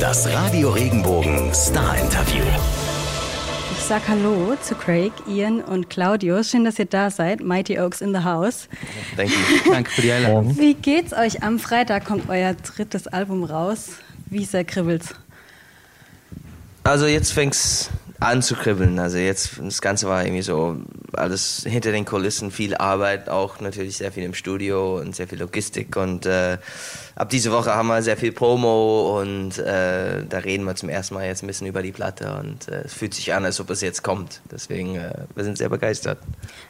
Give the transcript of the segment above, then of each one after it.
Das Radio Regenbogen Star Interview. Ich sag Hallo zu Craig, Ian und Claudio. Schön, dass ihr da seid. Mighty Oaks in the House. Danke. Danke für die Einladung. Wie geht's euch? Am Freitag kommt euer drittes Album raus. Wie sehr kribbelt's? Also jetzt fängt's anzukribbeln. Also jetzt, das Ganze war irgendwie so alles hinter den Kulissen, viel Arbeit, auch natürlich sehr viel im Studio und sehr viel Logistik. Und äh, ab diese Woche haben wir sehr viel Promo und äh, da reden wir zum ersten Mal jetzt ein bisschen über die Platte und äh, es fühlt sich an, als ob es jetzt kommt. Deswegen, äh, wir sind sehr begeistert.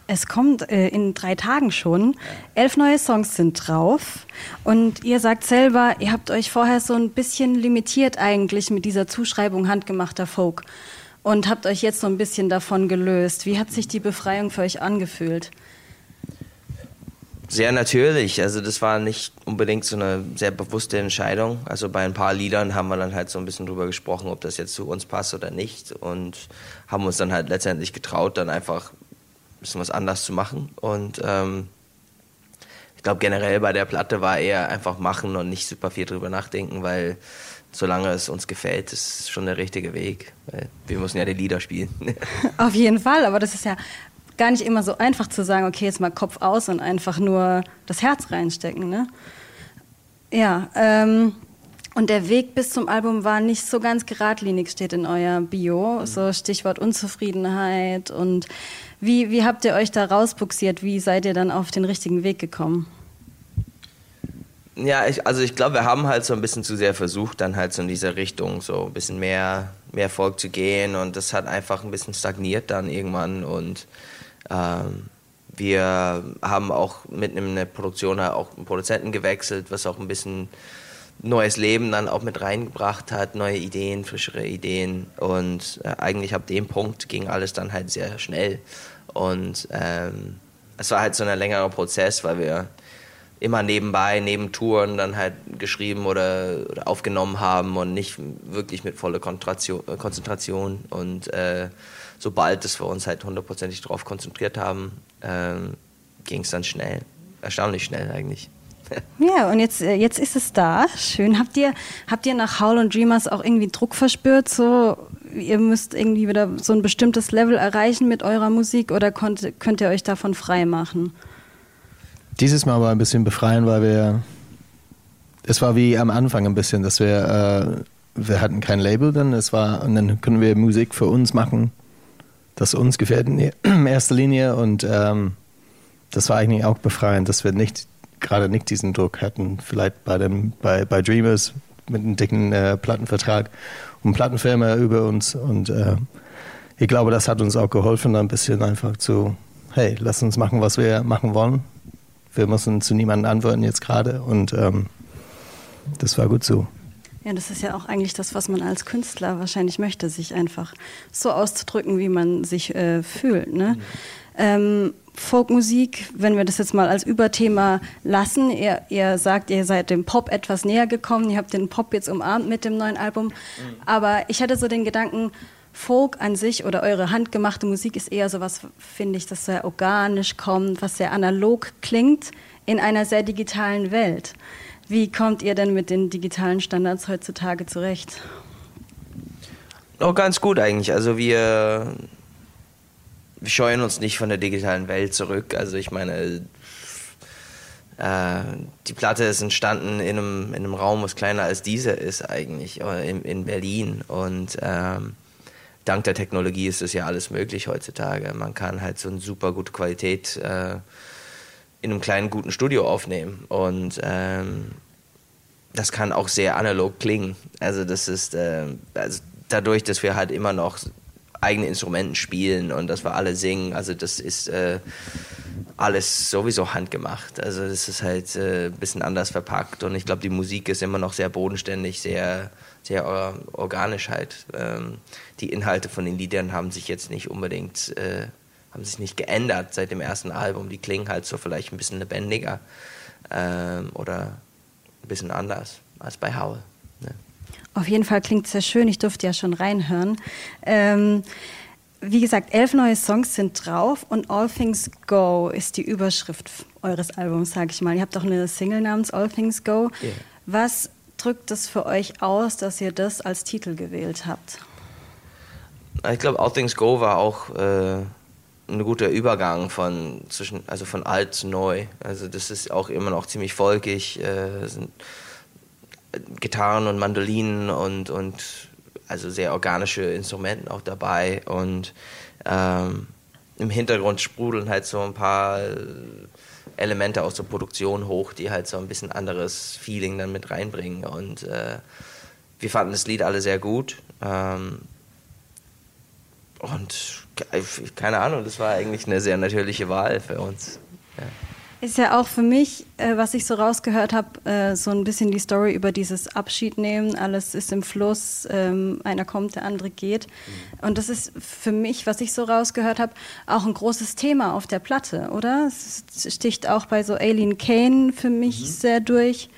Es kommt äh, in drei Tagen schon. Elf neue Songs sind drauf und ihr sagt selber, ihr habt euch vorher so ein bisschen limitiert eigentlich mit dieser Zuschreibung handgemachter Folk und habt euch jetzt so ein bisschen davon gelöst. Wie hat sich die Befreiung für euch angefühlt? Sehr natürlich. Also das war nicht unbedingt so eine sehr bewusste Entscheidung. Also bei ein paar Liedern haben wir dann halt so ein bisschen drüber gesprochen, ob das jetzt zu uns passt oder nicht. Und haben uns dann halt letztendlich getraut, dann einfach ein bisschen was anders zu machen. Und ähm, ich glaube generell bei der Platte war eher einfach machen und nicht super viel drüber nachdenken, weil solange es uns gefällt, ist schon der richtige Weg. Wir müssen ja die Lieder spielen. Auf jeden Fall, aber das ist ja gar nicht immer so einfach zu sagen, okay, jetzt mal Kopf aus und einfach nur das Herz reinstecken. Ne? Ja, ähm, und der Weg bis zum Album war nicht so ganz geradlinig, steht in euer Bio. Mhm. So Stichwort Unzufriedenheit. Und wie, wie habt ihr euch da rausbuxiert? Wie seid ihr dann auf den richtigen Weg gekommen? Ja, ich, also ich glaube, wir haben halt so ein bisschen zu sehr versucht, dann halt so in diese Richtung so ein bisschen mehr, mehr Volk zu gehen. Und das hat einfach ein bisschen stagniert dann irgendwann. Und ähm, wir haben auch mit einer Produktion auch einen Produzenten gewechselt, was auch ein bisschen neues Leben dann auch mit reingebracht hat, neue Ideen, frischere Ideen. Und äh, eigentlich ab dem Punkt ging alles dann halt sehr schnell. Und ähm, es war halt so ein längerer Prozess, weil wir immer nebenbei, neben Touren dann halt geschrieben oder, oder aufgenommen haben und nicht wirklich mit voller äh, Konzentration. Und äh, sobald es wir uns halt hundertprozentig darauf konzentriert haben, äh, ging es dann schnell. Erstaunlich schnell eigentlich. Ja, und jetzt, äh, jetzt ist es da. Schön. Habt ihr, habt ihr nach Howl und Dreamers auch irgendwie Druck verspürt? So, ihr müsst irgendwie wieder so ein bestimmtes Level erreichen mit eurer Musik oder könnt, könnt ihr euch davon frei machen? Dieses Mal war ein bisschen befreien, weil wir, es war wie am Anfang ein bisschen, dass wir, äh, wir hatten kein Label dann, es war, und dann können wir Musik für uns machen, das uns gefällt in erster Linie. Und ähm, das war eigentlich auch befreiend, dass wir nicht, gerade nicht diesen Druck hatten, vielleicht bei dem, bei, bei Dreamers mit einem dicken äh, Plattenvertrag und Plattenfirma über uns. Und äh, ich glaube, das hat uns auch geholfen, ein bisschen einfach zu, hey, lass uns machen, was wir machen wollen wir müssen zu niemandem antworten jetzt gerade und ähm, das war gut so. Ja, das ist ja auch eigentlich das, was man als Künstler wahrscheinlich möchte, sich einfach so auszudrücken, wie man sich äh, fühlt. Ne? Mhm. Ähm, Folkmusik, wenn wir das jetzt mal als Überthema lassen, ihr, ihr, sagt, ihr seid dem Pop etwas näher gekommen, ihr habt den Pop jetzt umarmt mit dem neuen Album, mhm. aber ich hatte so den Gedanken, Folk an sich oder eure handgemachte Musik ist eher so was, finde ich, das sehr organisch kommt, was sehr analog klingt in einer sehr digitalen Welt. Wie kommt ihr denn mit den digitalen Standards heutzutage zurecht? Oh, ganz gut eigentlich. Also wir, wir scheuen uns nicht von der digitalen Welt zurück. Also ich meine, äh, die Platte ist entstanden in einem, in einem Raum, was kleiner als dieser ist eigentlich, äh, in, in Berlin. Und ähm, dank der Technologie ist das ja alles möglich heutzutage. Man kann halt so eine super gute Qualität äh, in einem kleinen guten Studio aufnehmen und ähm, das kann auch sehr analog klingen. Also das ist äh, also dadurch, dass wir halt immer noch eigene Instrumenten spielen und dass wir alle singen. Also das ist äh, alles sowieso handgemacht. Also das ist halt äh, ein bisschen anders verpackt und ich glaube, die Musik ist immer noch sehr bodenständig, sehr sehr organisch halt. Ähm, die Inhalte von den Liedern haben sich jetzt nicht unbedingt, äh, haben sich nicht geändert seit dem ersten Album. Die klingen halt so vielleicht ein bisschen lebendiger ähm, oder ein bisschen anders als bei Howl. Ne? Auf jeden Fall klingt es sehr schön. Ich durfte ja schon reinhören. Ähm, wie gesagt, elf neue Songs sind drauf und All Things Go ist die Überschrift eures Albums, sage ich mal. Ihr habt auch eine Single namens All Things Go. Yeah. Was drückt es für euch aus, dass ihr das als Titel gewählt habt? Ich glaube, All Things Go war auch äh, ein guter Übergang von zwischen, also von alt zu neu. Also das ist auch immer noch ziemlich folgig. Äh, sind Gitarren und Mandolinen und, und also sehr organische Instrumente auch dabei und ähm, im Hintergrund sprudeln halt so ein paar Elemente aus der Produktion hoch, die halt so ein bisschen anderes Feeling dann mit reinbringen und äh, wir fanden das Lied alle sehr gut ähm, und keine Ahnung, das war eigentlich eine sehr natürliche Wahl für uns. Ja. Ist ja auch für mich, äh, was ich so rausgehört habe, äh, so ein bisschen die Story über dieses Abschiednehmen. Alles ist im Fluss, ähm, einer kommt, der andere geht. Mhm. Und das ist für mich, was ich so rausgehört habe, auch ein großes Thema auf der Platte, oder? Es sticht auch bei so Alien Kane für mich mhm. sehr durch.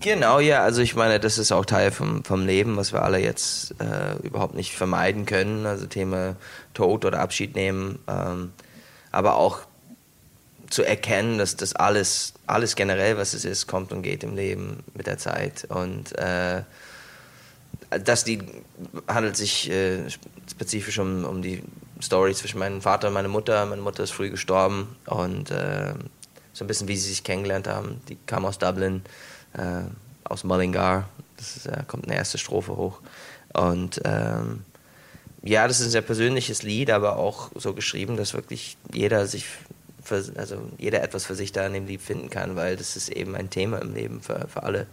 Genau, ja. Also ich meine, das ist auch Teil vom, vom Leben, was wir alle jetzt äh, überhaupt nicht vermeiden können. Also Thema Tod oder Abschied nehmen. Ähm, aber auch zu erkennen, dass das alles, alles generell, was es ist, kommt und geht im Leben mit der Zeit. Und äh, das Lied handelt sich äh, spezifisch um, um die Story zwischen meinem Vater und meiner Mutter. Meine Mutter ist früh gestorben und äh, so ein bisschen, wie sie sich kennengelernt haben. Die kam aus Dublin, äh, aus Mullingar. Das ist, äh, kommt eine erste Strophe hoch. Und ähm, ja, das ist ein sehr persönliches Lied, aber auch so geschrieben, dass wirklich jeder sich für, also jeder etwas für sich da in dem Lied finden kann, weil das ist eben ein Thema im Leben für, für alle.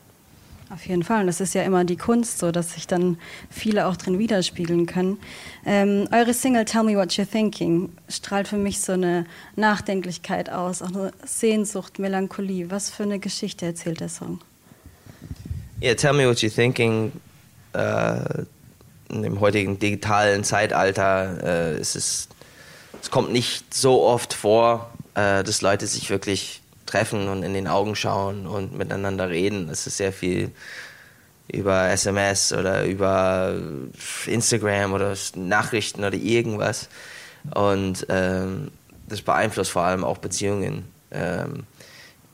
Auf jeden Fall. Und das ist ja immer die Kunst, so dass sich dann viele auch drin widerspiegeln können. Ähm, eure Single Tell Me What You're Thinking strahlt für mich so eine Nachdenklichkeit aus, auch eine Sehnsucht, Melancholie. Was für eine Geschichte erzählt der Song? Ja, yeah, Tell Me What You're Thinking. Äh, in dem heutigen digitalen Zeitalter äh, ist es, es kommt nicht so oft vor, äh, dass Leute sich wirklich treffen und in den Augen schauen und miteinander reden. Es ist sehr viel über SMS oder über Instagram oder Nachrichten oder irgendwas. Und ähm, das beeinflusst vor allem auch Beziehungen. Ähm,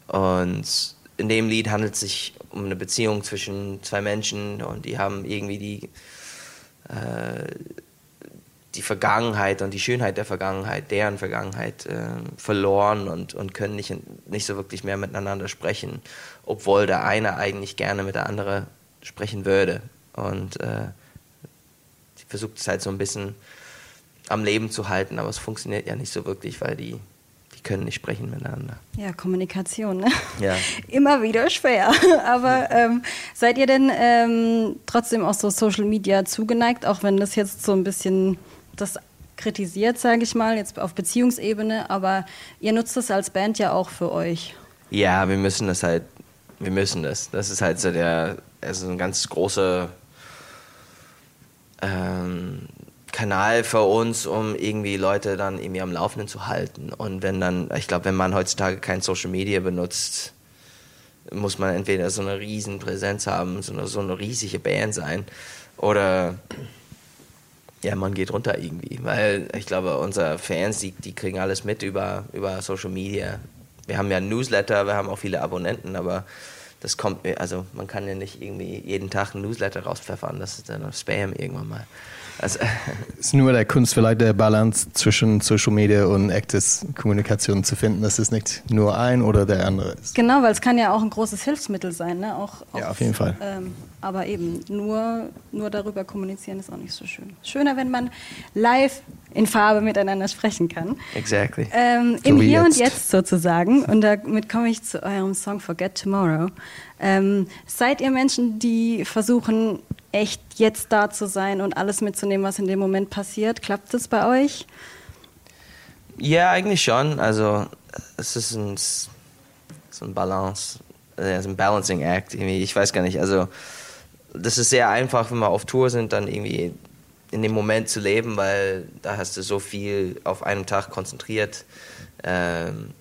und in dem Lied handelt es sich um eine Beziehung zwischen zwei Menschen und die haben irgendwie die äh, die Vergangenheit und die Schönheit der Vergangenheit, deren Vergangenheit äh, verloren und, und können nicht, nicht so wirklich mehr miteinander sprechen, obwohl der eine eigentlich gerne mit der andere sprechen würde. Und äh, sie versucht es halt so ein bisschen am Leben zu halten, aber es funktioniert ja nicht so wirklich, weil die, die können nicht sprechen miteinander. Ja, Kommunikation, ne? Ja. Immer wieder schwer. Aber ähm, seid ihr denn ähm, trotzdem auch so Social Media zugeneigt, auch wenn das jetzt so ein bisschen das kritisiert, sage ich mal, jetzt auf Beziehungsebene, aber ihr nutzt das als Band ja auch für euch. Ja, wir müssen das halt, wir müssen das. Das ist halt so der, also ein ganz großer ähm, Kanal für uns, um irgendwie Leute dann irgendwie am Laufenden zu halten. Und wenn dann, ich glaube, wenn man heutzutage kein Social Media benutzt, muss man entweder so eine riesen Präsenz haben, so eine, so eine riesige Band sein, oder ja, man geht runter irgendwie. Weil ich glaube, unsere Fans, die, die kriegen alles mit über, über Social Media. Wir haben ja ein Newsletter, wir haben auch viele Abonnenten, aber das kommt mir, also man kann ja nicht irgendwie jeden Tag ein Newsletter rauspfeffern, das ist dann Spam irgendwann mal. Also, es ist nur der Kunst vielleicht der Balance zwischen Social Media und echtes Kommunikation zu finden, dass es nicht nur ein oder der andere ist. Genau, weil es kann ja auch ein großes Hilfsmittel sein, ne? Auch, auch ja, auf jeden Fall. Ähm, aber eben nur, nur darüber kommunizieren ist auch nicht so schön. Schöner, wenn man live in Farbe miteinander sprechen kann. Exactly. Ähm, Im Hier jetzt. und Jetzt sozusagen. Und damit komme ich zu eurem Song Forget Tomorrow. Ähm, seid ihr Menschen, die versuchen, echt jetzt da zu sein und alles mitzunehmen, was in dem Moment passiert? Klappt das bei euch? Ja, eigentlich schon. Also es ist ein, so ein Balance, also ein Balancing Act. Ich weiß gar nicht. Also das ist sehr einfach, wenn wir auf Tour sind, dann irgendwie in dem Moment zu leben, weil da hast du so viel auf einem Tag konzentriert. Ähm,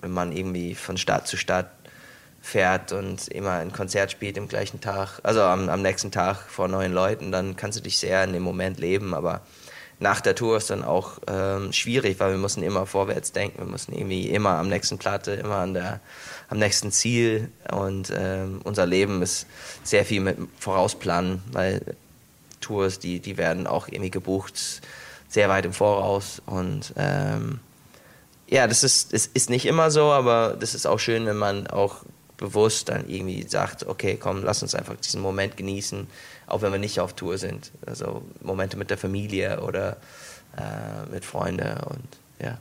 wenn man irgendwie von Stadt zu Stadt fährt und immer ein Konzert spielt im gleichen Tag, also am, am nächsten Tag vor neuen Leuten, dann kannst du dich sehr in dem Moment leben. Aber nach der Tour ist dann auch ähm, schwierig, weil wir müssen immer vorwärts denken, wir müssen irgendwie immer am nächsten Platte, immer an der, am nächsten Ziel und ähm, unser Leben ist sehr viel mit Vorausplanen, weil Tours, die, die werden auch irgendwie gebucht sehr weit im Voraus und ähm, ja, das ist, das ist nicht immer so, aber das ist auch schön, wenn man auch bewusst dann irgendwie sagt, okay, komm, lass uns einfach diesen Moment genießen, auch wenn wir nicht auf Tour sind. Also Momente mit der Familie oder äh, mit Freunden und ja.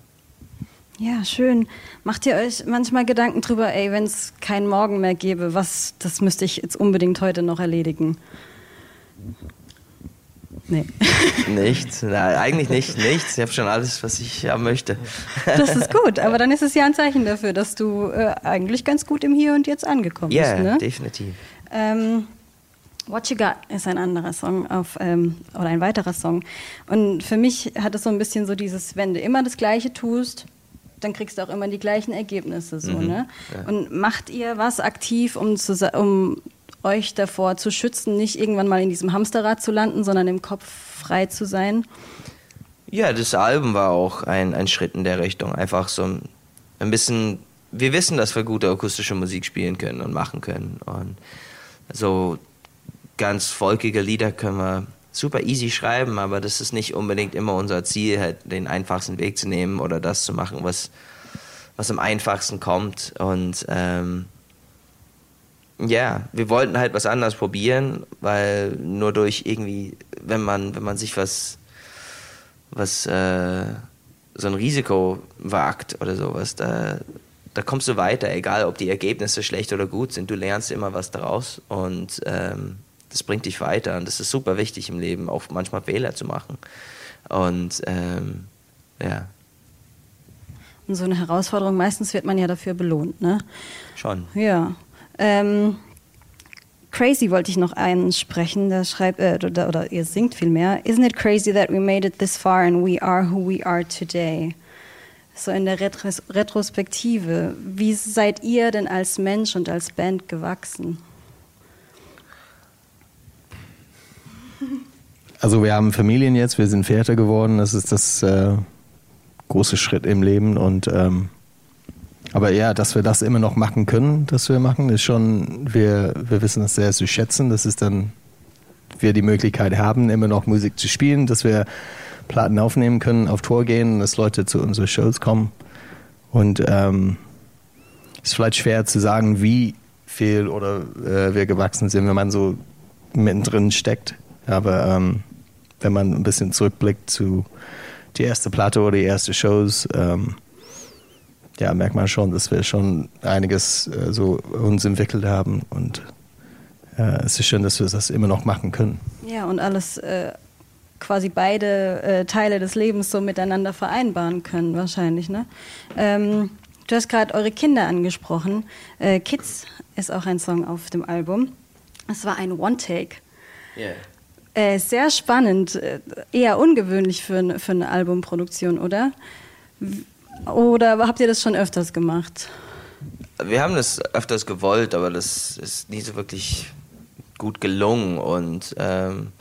Ja, schön. Macht ihr euch manchmal Gedanken drüber, ey, wenn es keinen Morgen mehr gäbe, was, das müsste ich jetzt unbedingt heute noch erledigen? Nee. Nichts, Nein, eigentlich nicht, nichts. Ich habe schon alles, was ich haben möchte. Das ist gut, aber dann ist es ja ein Zeichen dafür, dass du äh, eigentlich ganz gut im Hier und Jetzt angekommen yeah, bist. Ja, ne? definitiv. Ähm, What You Got ist ein anderer Song auf, ähm, oder ein weiterer Song. Und für mich hat es so ein bisschen so dieses, wenn du immer das Gleiche tust, dann kriegst du auch immer die gleichen Ergebnisse. So, mhm, ne? Ja. Und macht ihr was aktiv, um, zu, um euch davor zu schützen, nicht irgendwann mal in diesem Hamsterrad zu landen, sondern im Kopf frei zu sein? Ja, das Album war auch ein, ein Schritt in der Richtung. Einfach so ein bisschen, wir wissen, dass wir gute akustische Musik spielen können und machen können. Und so ganz volkige Lieder können wir super easy schreiben, aber das ist nicht unbedingt immer unser Ziel, halt den einfachsten Weg zu nehmen oder das zu machen, was, was am einfachsten kommt. Und ähm, ja, wir wollten halt was anderes probieren, weil nur durch irgendwie, wenn man, wenn man sich was, was, äh, so ein Risiko wagt oder sowas, da, da kommst du weiter, egal ob die Ergebnisse schlecht oder gut sind, du lernst immer was daraus und ähm, das bringt dich weiter und das ist super wichtig im Leben, auch manchmal Fehler zu machen. Und ähm, ja. Und so eine Herausforderung, meistens wird man ja dafür belohnt, ne? Schon. Ja. Ähm, crazy wollte ich noch einsprechen, der schreibt, äh, oder, oder ihr singt vielmehr. Isn't it crazy that we made it this far and we are who we are today? So in der Retros Retrospektive. Wie seid ihr denn als Mensch und als Band gewachsen? Also wir haben Familien jetzt, wir sind Väter geworden, das ist das äh, große Schritt im Leben und ähm, aber ja, dass wir das immer noch machen können, dass wir machen, ist schon, wir, wir wissen das sehr zu schätzen, dass es dann wir die Möglichkeit haben, immer noch Musik zu spielen, dass wir Platten aufnehmen können, auf Tour gehen, dass Leute zu unseren Shows kommen. Und ähm, ist vielleicht schwer zu sagen, wie viel oder äh, wir gewachsen sind, wenn man so mittendrin steckt. Aber ähm, wenn man ein bisschen zurückblickt zu die erste Platte oder die erste Shows, ähm, ja, merkt man schon, dass wir schon einiges äh, so uns entwickelt haben und äh, es ist schön, dass wir das immer noch machen können. Ja, und alles äh, quasi beide äh, Teile des Lebens so miteinander vereinbaren können, wahrscheinlich. Ne? Ähm, du hast gerade eure Kinder angesprochen. Äh, Kids ist auch ein Song auf dem Album. Es war ein One-Take. Yeah. Äh, sehr spannend, eher ungewöhnlich für, für eine Albumproduktion, oder? Oder habt ihr das schon öfters gemacht? Wir haben das öfters gewollt, aber das ist nie so wirklich gut gelungen und ähm,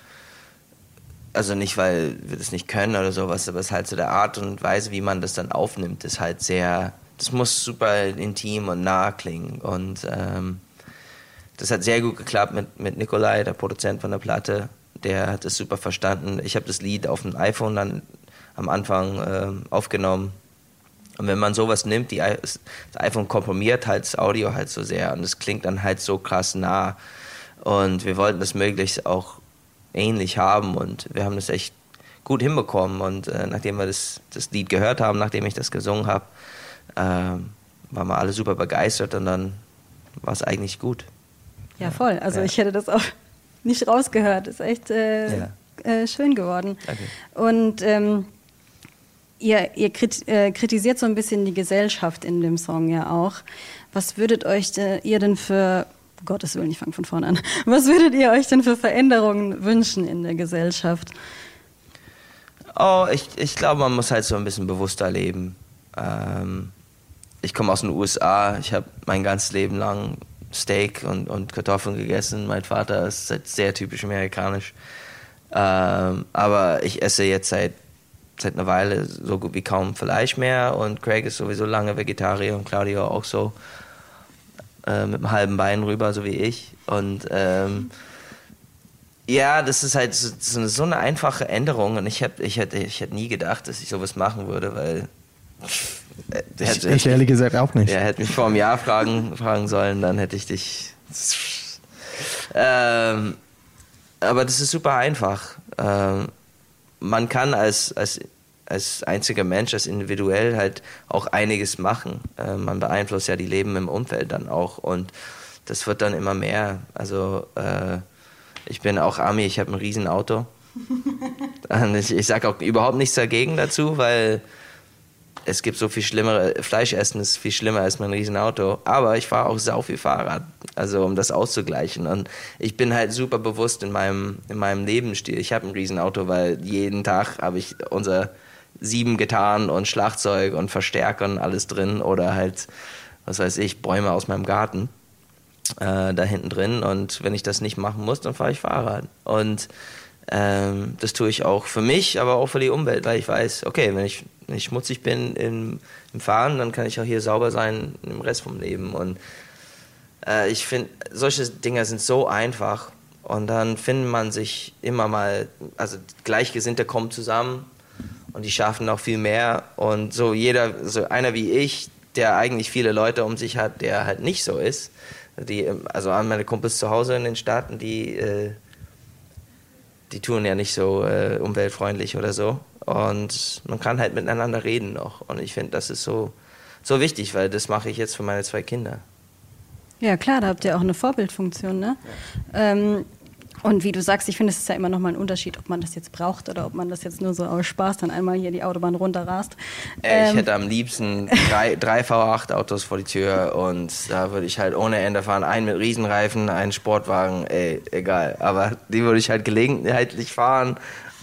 also nicht, weil wir das nicht können oder sowas, aber es ist halt so der Art und Weise, wie man das dann aufnimmt, ist halt sehr, das muss super intim und nah klingen und ähm, das hat sehr gut geklappt mit, mit Nikolai, der Produzent von der Platte, der hat es super verstanden. Ich habe das Lied auf dem iPhone dann am Anfang äh, aufgenommen und wenn man sowas nimmt, die, das iPhone komprimiert halt das Audio halt so sehr und es klingt dann halt so krass nah. Und wir wollten das möglichst auch ähnlich haben und wir haben das echt gut hinbekommen. Und äh, nachdem wir das, das Lied gehört haben, nachdem ich das gesungen habe, äh, waren wir alle super begeistert und dann war es eigentlich gut. Ja, voll. Also ja. ich hätte das auch nicht rausgehört. Ist echt äh, ja. Äh, schön geworden. Danke. Und ähm, ihr, ihr äh, kritisiert so ein bisschen die Gesellschaft in dem Song ja auch. Was würdet euch ihr denn für, Gottes Willen, ich fange von vorne an, was würdet ihr euch denn für Veränderungen wünschen in der Gesellschaft? Oh, ich, ich glaube, man muss halt so ein bisschen bewusster leben. Ähm, ich komme aus den USA, ich habe mein ganzes Leben lang Steak und, und Kartoffeln gegessen. Mein Vater ist sehr typisch amerikanisch. Ähm, aber ich esse jetzt seit seit einer Weile so gut wie kaum Fleisch mehr und Craig ist sowieso lange Vegetarier und Claudio auch so äh, mit einem halben Bein rüber, so wie ich. Und ähm, ja, das ist halt so, so, eine, so eine einfache Änderung und ich, hab, ich, hätte, ich hätte nie gedacht, dass ich sowas machen würde, weil äh, ich, ich ehrlich gesagt auch nicht. Er hätte mich vor einem Jahr fragen, fragen sollen, dann hätte ich dich. Ähm, aber das ist super einfach. Ähm, man kann als, als, als einziger Mensch, als individuell halt auch einiges machen. Äh, man beeinflusst ja die Leben im Umfeld dann auch und das wird dann immer mehr. Also äh, ich bin auch Ami, ich habe ein Riesenauto. ich ich sage auch überhaupt nichts dagegen dazu, weil es gibt so viel schlimmere, Fleischessen ist viel schlimmer als mein Riesenauto. Aber ich fahre auch sau viel Fahrrad, also um das auszugleichen. Und ich bin halt super bewusst in meinem, in meinem Lebensstil. Ich habe ein Riesenauto, weil jeden Tag habe ich unser sieben Gitarren und Schlagzeug und Verstärker und alles drin oder halt, was weiß ich, Bäume aus meinem Garten äh, da hinten drin. Und wenn ich das nicht machen muss, dann fahre ich Fahrrad. Und ähm, das tue ich auch für mich, aber auch für die Umwelt, weil ich weiß, okay, wenn ich, wenn ich schmutzig bin im, im Fahren, dann kann ich auch hier sauber sein im Rest vom Leben. Und äh, ich finde, solche Dinge sind so einfach. Und dann findet man sich immer mal, also Gleichgesinnte kommen zusammen und die schaffen noch viel mehr. Und so jeder, so einer wie ich, der eigentlich viele Leute um sich hat, der halt nicht so ist. Die, also meine Kumpels zu Hause in den Staaten, die äh, die tun ja nicht so äh, umweltfreundlich oder so. Und man kann halt miteinander reden noch. Und ich finde, das ist so, so wichtig, weil das mache ich jetzt für meine zwei Kinder. Ja, klar, da habt ihr auch eine Vorbildfunktion. Ne? Ja. Ähm, und wie du sagst, ich finde, es ist ja immer noch mal ein Unterschied, ob man das jetzt braucht oder ob man das jetzt nur so aus Spaß dann einmal hier die Autobahn runterrast. Äh, ich ähm. hätte am liebsten drei, drei V8-Autos vor die Tür und da würde ich halt ohne Ende fahren. Einen mit Riesenreifen, einen Sportwagen, ey, egal. Aber die würde ich halt gelegenheitlich fahren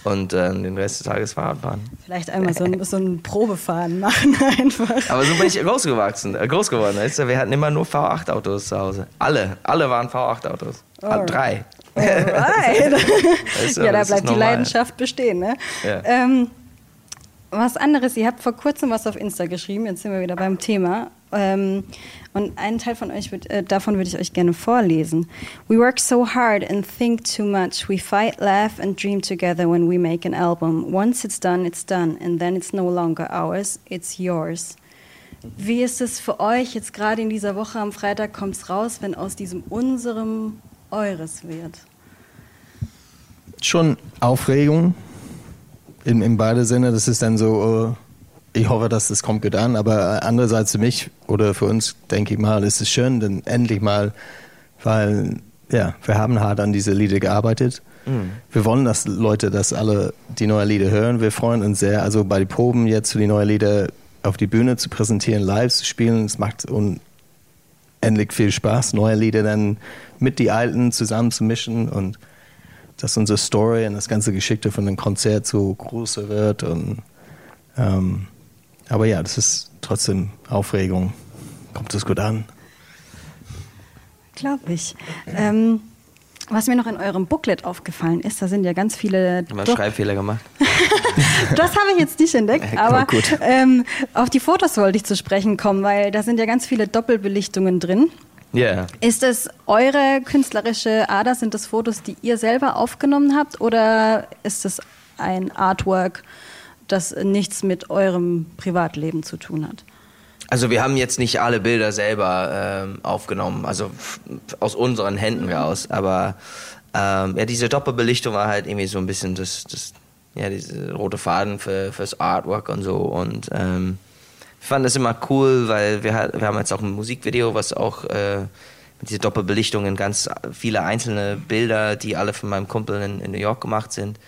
und äh, den Rest des Tages Fahrrad fahren. Vielleicht einmal so ein, so ein Probefahren machen einfach. Aber so bin ich groß gewachsen, äh, groß geworden. Weißt du? Wir hatten immer nur V8-Autos zu Hause. Alle, alle waren V8-Autos. Drei. Alright. weißt du, ja, da bleibt die Leidenschaft bestehen. Ne? Ja. Ähm, was anderes, ihr habt vor kurzem was auf Insta geschrieben, jetzt sind wir wieder beim Thema. Ähm, und einen Teil von euch, äh, davon würde ich euch gerne vorlesen. We work so hard and think too much. We fight, laugh and dream together when we make an album. Once it's done, it's done. And then it's no longer ours, it's yours. Wie ist es für euch jetzt gerade in dieser Woche am Freitag kommt es raus, wenn aus diesem unserem eures wird? Schon Aufregung in, in beide Sinne. Das ist dann so, äh, ich hoffe, dass das kommt gut an, aber andererseits für mich oder für uns, denke ich mal, ist es schön, denn endlich mal, weil ja, wir haben hart an diese Lieder gearbeitet. Mhm. Wir wollen, dass Leute das alle die neuen Lieder hören. Wir freuen uns sehr, also bei den Proben jetzt für die neuen Lieder auf die Bühne zu präsentieren, live zu spielen. Es macht unendlich viel Spaß, neue Lieder dann mit die alten zusammen zu mischen und dass unsere Story und das ganze Geschichte von dem Konzert so größer wird. Und, ähm, aber ja, das ist trotzdem Aufregung. Kommt es gut an? Glaube ich. Ähm, was mir noch in eurem Booklet aufgefallen ist, da sind ja ganz viele. Haben wir Schreibfehler gemacht? das habe ich jetzt nicht entdeckt, aber ähm, auf die Fotos wollte ich zu sprechen kommen, weil da sind ja ganz viele Doppelbelichtungen drin. Yeah. Ist es eure künstlerische Ader? Sind das Fotos, die ihr selber aufgenommen habt? Oder ist es ein Artwork, das nichts mit eurem Privatleben zu tun hat? Also wir haben jetzt nicht alle Bilder selber ähm, aufgenommen, also aus unseren Händen raus, aber ähm, ja, diese Doppelbelichtung war halt irgendwie so ein bisschen das, das ja, diese rote Faden für, fürs Artwork und so und ähm, ich fand das immer cool, weil wir, wir haben jetzt auch ein Musikvideo, was auch äh, mit dieser Doppelbelichtung in ganz viele einzelne Bilder, die alle von meinem Kumpel in, in New York gemacht sind.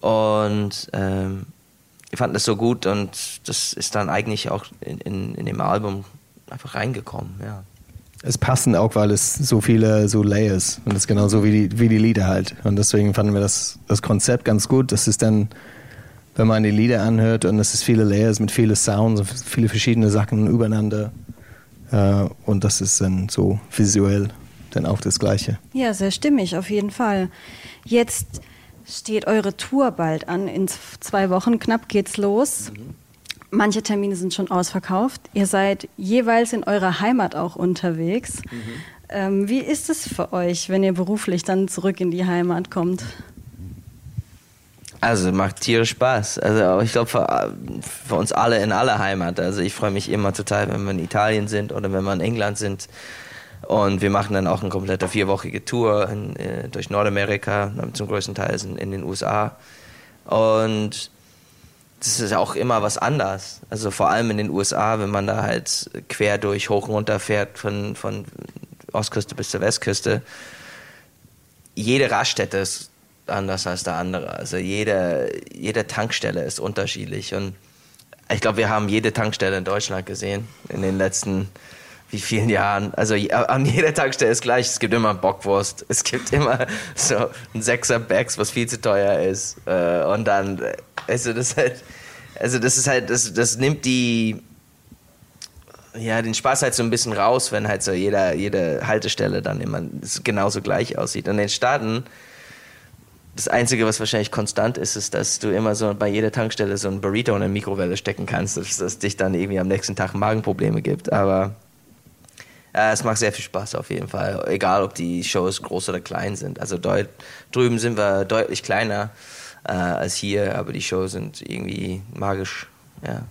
Und ähm, ich fand das so gut und das ist dann eigentlich auch in, in, in dem Album einfach reingekommen, ja. Es passen auch, weil es so viele so Layers und das ist genauso wie die, wie die Lieder halt. Und deswegen fanden wir das, das Konzept ganz gut. Das ist dann wenn man die Lieder anhört und es ist viele Layers mit vielen Sounds und viele verschiedene Sachen übereinander. Äh, und das ist dann so visuell dann auch das Gleiche. Ja, sehr stimmig, auf jeden Fall. Jetzt steht eure Tour bald an. In zwei Wochen knapp geht's los. Mhm. Manche Termine sind schon ausverkauft. Ihr seid jeweils in eurer Heimat auch unterwegs. Mhm. Ähm, wie ist es für euch, wenn ihr beruflich dann zurück in die Heimat kommt? Also macht tierisch Spaß. Also ich glaube für, für, uns alle in aller Heimat. Also ich freue mich immer total, wenn wir in Italien sind oder wenn wir in England sind. Und wir machen dann auch eine komplette vierwöchige Tour in, äh, durch Nordamerika, zum größten Teil in, in den USA. Und das ist auch immer was anders. Also vor allem in den USA, wenn man da halt quer durch hoch und runter fährt von, von Ostküste bis zur Westküste. Jede Raststätte ist anders als der andere. Also jede, jede Tankstelle ist unterschiedlich. Und ich glaube, wir haben jede Tankstelle in Deutschland gesehen in den letzten wie vielen Jahren. Also an jeder Tankstelle ist gleich. Es gibt immer Bockwurst. Es gibt immer so ein Sechser Bags, was viel zu teuer ist. Äh, und dann, also das halt, also das ist halt, das, das nimmt die, ja, den Spaß halt so ein bisschen raus, wenn halt so jeder, jede Haltestelle dann immer genauso gleich aussieht. In den Staaten, das Einzige, was wahrscheinlich konstant ist, ist, dass du immer so bei jeder Tankstelle so ein Burrito in eine Mikrowelle stecken kannst, dass das dich dann irgendwie am nächsten Tag Magenprobleme gibt. Aber äh, es macht sehr viel Spaß auf jeden Fall, egal ob die Shows groß oder klein sind. Also dort drüben sind wir deutlich kleiner äh, als hier, aber die Shows sind irgendwie magisch. Ja.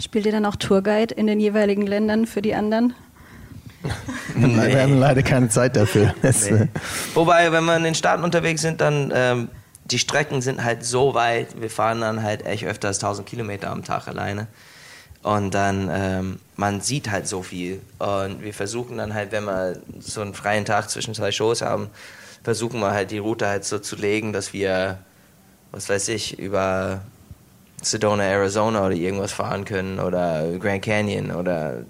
Spielt ihr dann auch Tourguide in den jeweiligen Ländern für die anderen? nee. Wir haben leider keine Zeit dafür. Nee. Wobei, wenn wir in den Staaten unterwegs sind, dann ähm, die Strecken sind halt so weit. Wir fahren dann halt echt öfter als 1000 Kilometer am Tag alleine. Und dann, ähm, man sieht halt so viel. Und wir versuchen dann halt, wenn wir so einen freien Tag zwischen zwei Shows haben, versuchen wir halt die Route halt so zu legen, dass wir, was weiß ich, über Sedona, Arizona oder irgendwas fahren können oder Grand Canyon oder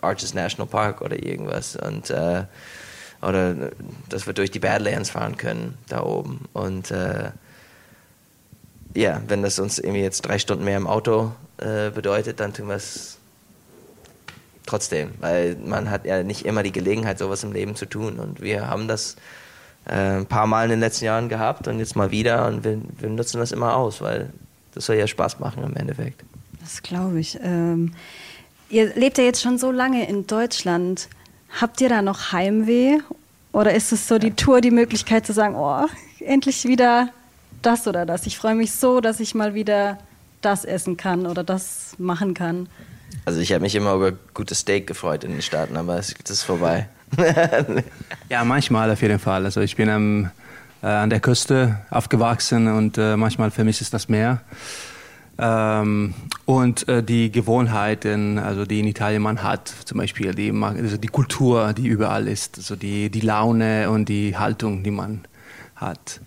Arches National Park oder irgendwas und äh, oder dass wir durch die Badlands fahren können da oben und äh, ja, wenn das uns irgendwie jetzt drei Stunden mehr im Auto äh, bedeutet, dann tun wir es trotzdem, weil man hat ja nicht immer die Gelegenheit, sowas im Leben zu tun und wir haben das äh, ein paar Mal in den letzten Jahren gehabt und jetzt mal wieder und wir, wir nutzen das immer aus, weil das soll ja Spaß machen im Endeffekt. Das glaube ich. Ähm, ihr lebt ja jetzt schon so lange in Deutschland. Habt ihr da noch Heimweh? Oder ist es so die Tour die Möglichkeit zu sagen, oh, endlich wieder das oder das? Ich freue mich so, dass ich mal wieder das essen kann oder das machen kann. Also ich habe mich immer über gutes Steak gefreut in den Staaten, aber es ist vorbei. ja, manchmal auf jeden Fall. Also ich bin am äh, an der Küste aufgewachsen und äh, manchmal vermisse ich das Meer. Ähm, und äh, die Gewohnheiten, also die in Italien man hat, zum Beispiel die, also die Kultur, die überall ist, also die, die Laune und die Haltung, die man hat.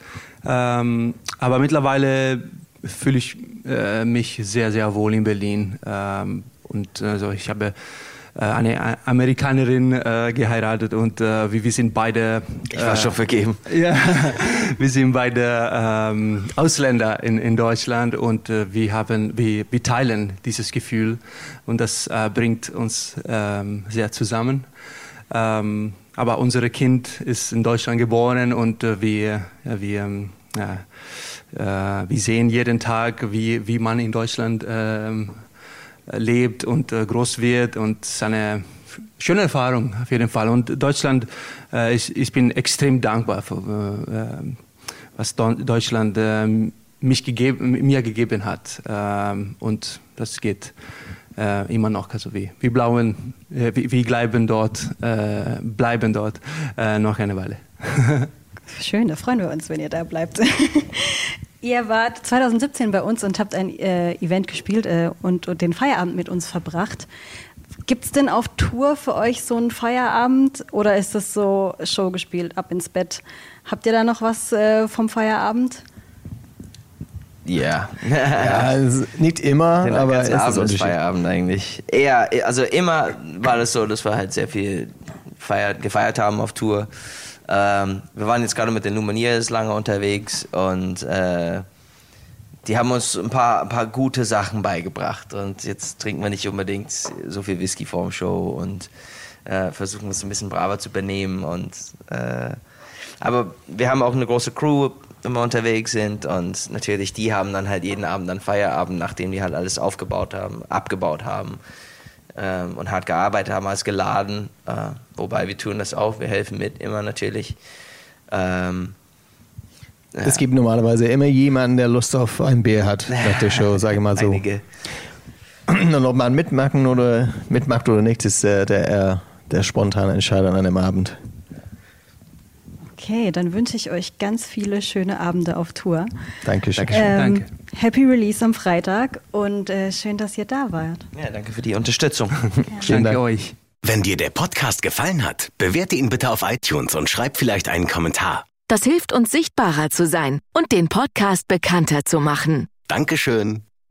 Ähm, aber mittlerweile fühle ich äh, mich sehr, sehr wohl in Berlin. Ähm, und also ich habe äh, eine Amerikanerin äh, geheiratet und äh, wir, wir sind beide. ich war schon vergeben. Ja, wir sind beide ähm, Ausländer in, in Deutschland und wir, haben, wir, wir teilen dieses Gefühl und das bringt uns ähm, sehr zusammen. Ähm, aber unser Kind ist in Deutschland geboren und wir, wir, ähm, ja, wir sehen jeden Tag, wie, wie man in Deutschland ähm, lebt und äh, groß wird und es ist eine schöne Erfahrung auf jeden Fall. Und Deutschland, äh, ich, ich bin extrem dankbar für äh, was Deutschland mich gegeben, mir gegeben hat. Ähm, und das geht immer noch. Also wir, wir, blauen, wir, wir bleiben dort, bleiben dort noch eine Weile. Schön, da freuen wir uns, wenn ihr da bleibt. Ihr wart 2017 bei uns und habt ein äh, Event gespielt äh, und, und, den Feierabend mit uns verbracht. Gibt es denn auf Tour für euch so einen Feierabend oder ist das so Show gespielt, ab ins Bett? Habt ihr da noch was äh, vom Feierabend? Yeah. ja. nicht immer, Den aber es ist Abend Feierabend eigentlich. Eher, also immer war das so, dass wir halt sehr viel feiert, gefeiert haben auf Tour. Ähm, wir waren jetzt gerade mit den Lumineers lange unterwegs und äh, die haben uns ein paar, ein paar gute Sachen beigebracht. Und jetzt trinken wir nicht unbedingt so viel Whisky vorm Show und äh, versuchen uns ein bisschen braver zu benehmen. Und, äh, aber wir haben auch eine große Crew wir unterwegs sind. Und natürlich, die haben dann halt jeden Abend dann Feierabend, nachdem die halt alles aufgebaut haben, abgebaut haben ähm, und hart gearbeitet haben, als geladen. Äh, wobei wir tun das auch, wir helfen mit, immer natürlich. Ähm, ja. Es gibt normalerweise immer jemanden, der Lust auf ein Bier hat nach der Show, sage ich mal so. Einige. Und ob man mitmachen oder mitmacht oder nicht, ist äh, der, der spontane Entscheider an einem Abend. Okay, dann wünsche ich euch ganz viele schöne Abende auf Tour. Dankeschön. Ähm, danke. Happy Release am Freitag und äh, schön, dass ihr da wart. Ja, danke für die Unterstützung. Ja. danke euch. Wenn dir der Podcast gefallen hat, bewerte ihn bitte auf iTunes und schreib vielleicht einen Kommentar. Das hilft uns sichtbarer zu sein und den Podcast bekannter zu machen. Dankeschön.